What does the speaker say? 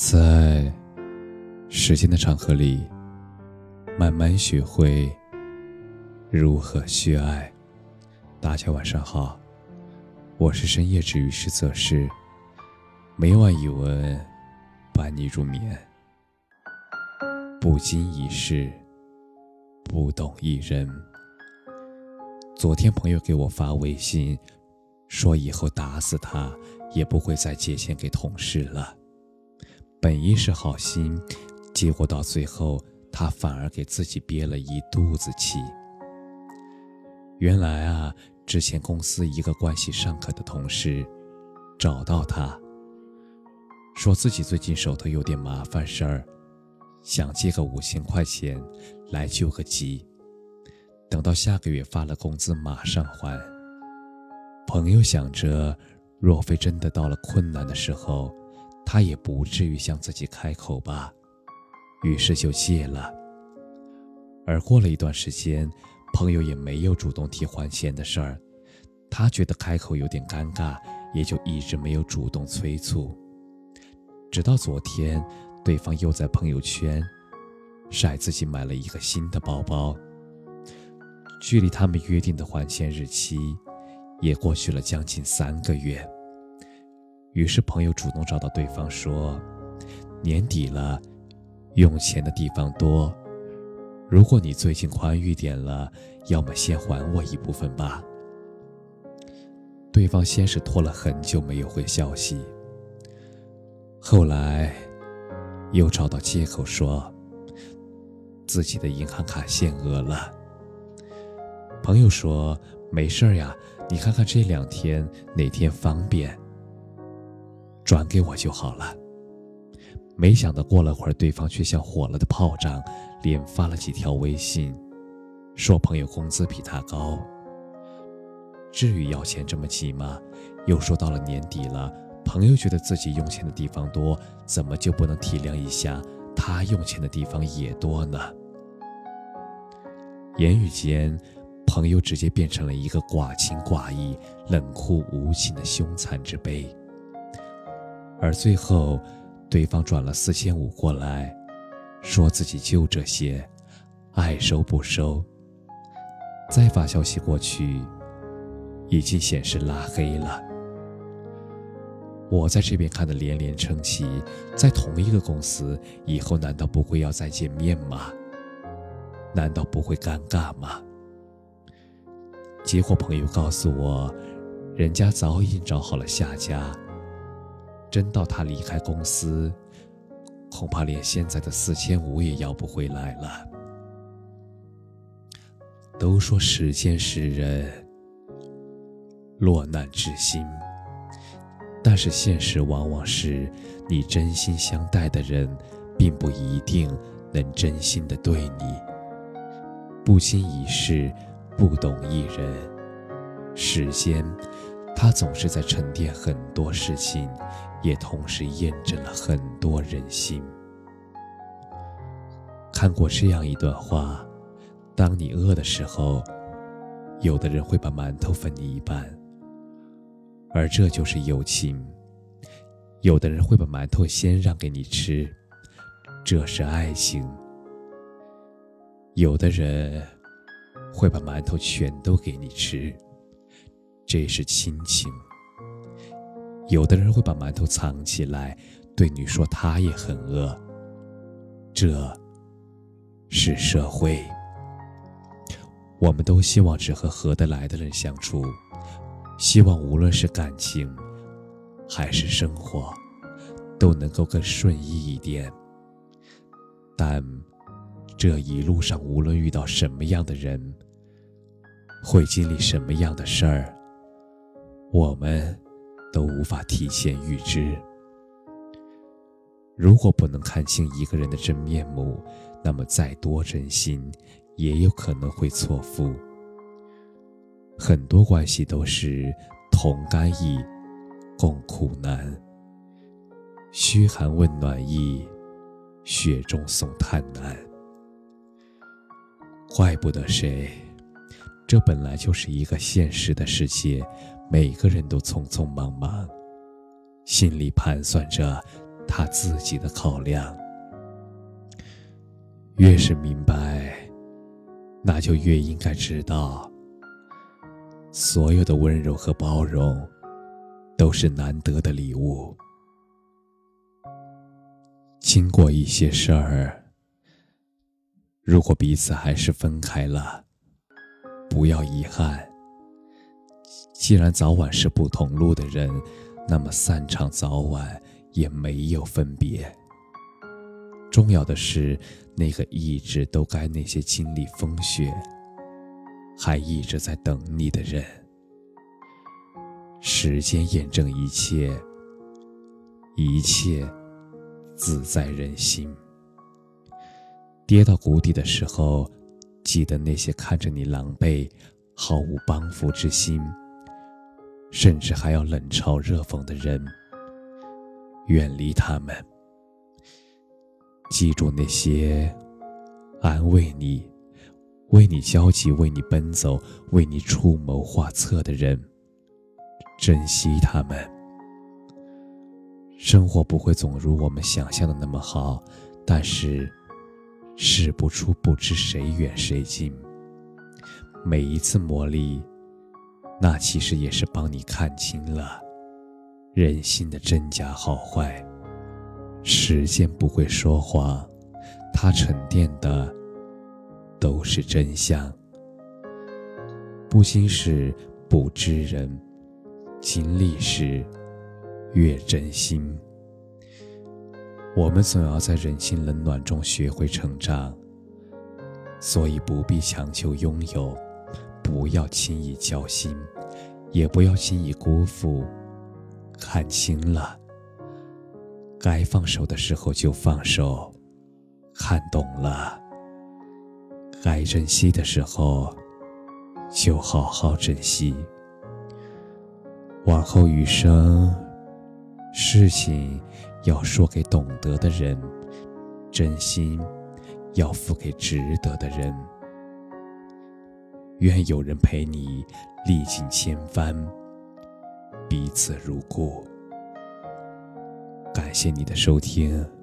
在时间的长河里，慢慢学会如何去爱。大家晚上好，我是深夜治愈师泽是每晚一文伴你入眠。不经一事，不懂一人。昨天朋友给我发微信，说以后打死他也不会再借钱给同事了。本意是好心，结果到最后，他反而给自己憋了一肚子气。原来啊，之前公司一个关系尚可的同事，找到他，说自己最近手头有点麻烦事儿，想借个五千块钱来救个急，等到下个月发了工资马上还。朋友想着，若非真的到了困难的时候。他也不至于向自己开口吧，于是就戒了。而过了一段时间，朋友也没有主动提还钱的事儿，他觉得开口有点尴尬，也就一直没有主动催促。直到昨天，对方又在朋友圈晒自己买了一个新的包包，距离他们约定的还钱日期也过去了将近三个月。于是朋友主动找到对方说：“年底了，用钱的地方多，如果你最近宽裕点了，要么先还我一部分吧。”对方先是拖了很久没有回消息，后来又找到借口说自己的银行卡限额了。朋友说：“没事儿呀，你看看这两天哪天方便。”转给我就好了。没想到过了会儿，对方却像火了的炮仗，连发了几条微信，说朋友工资比他高。至于要钱这么急吗？又说到了年底了，朋友觉得自己用钱的地方多，怎么就不能体谅一下他用钱的地方也多呢？言语间，朋友直接变成了一个寡情寡义、冷酷无情的凶残之辈。而最后，对方转了四千五过来，说自己就这些，爱收不收。再发消息过去，已经显示拉黑了。我在这边看的连连称奇，在同一个公司，以后难道不会要再见面吗？难道不会尴尬吗？结果朋友告诉我，人家早已找好了下家。真到他离开公司，恐怕连现在的四千五也要不回来了。都说时间使人落难之心，但是现实往往是你真心相待的人，并不一定能真心的对你。不经一事，不懂一人，时间。他总是在沉淀很多事情，也同时验证了很多人心。看过这样一段话：当你饿的时候，有的人会把馒头分你一半，而这就是友情；有的人会把馒头先让给你吃，这是爱情；有的人会把馒头全都给你吃。这是亲情。有的人会把馒头藏起来，对你说他也很饿。这是社会。我们都希望只和合得来的人相处，希望无论是感情还是生活，都能够更顺意一点。但这一路上，无论遇到什么样的人，会经历什么样的事儿。我们都无法提前预知。如果不能看清一个人的真面目，那么再多真心，也有可能会错付。很多关系都是同甘意，共苦难。嘘寒问暖意，雪中送炭难。怪不得谁，这本来就是一个现实的世界。每个人都匆匆忙忙，心里盘算着他自己的考量。越是明白，那就越应该知道，所有的温柔和包容，都是难得的礼物。经过一些事儿，如果彼此还是分开了，不要遗憾。既然早晚是不同路的人，那么散场早晚也没有分别。重要的是，那个一直都该那些经历风雪，还一直在等你的人。时间验证一切，一切自在人心。跌到谷底的时候，记得那些看着你狼狈、毫无帮扶之心。甚至还要冷嘲热讽的人，远离他们。记住那些安慰你、为你焦急、为你奔走、为你出谋划策的人，珍惜他们。生活不会总如我们想象的那么好，但是试不出不知谁远谁近。每一次磨砺。那其实也是帮你看清了人心的真假好坏。时间不会说谎，它沉淀的都是真相。不经事不知人，经历时越真心。我们总要在人心冷暖中学会成长，所以不必强求拥有。不要轻易交心，也不要轻易辜负。看清了，该放手的时候就放手；看懂了，该珍惜的时候就好好珍惜。往后余生，事情要说给懂得的人，真心要付给值得的人。愿有人陪你历尽千帆，彼此如故。感谢你的收听。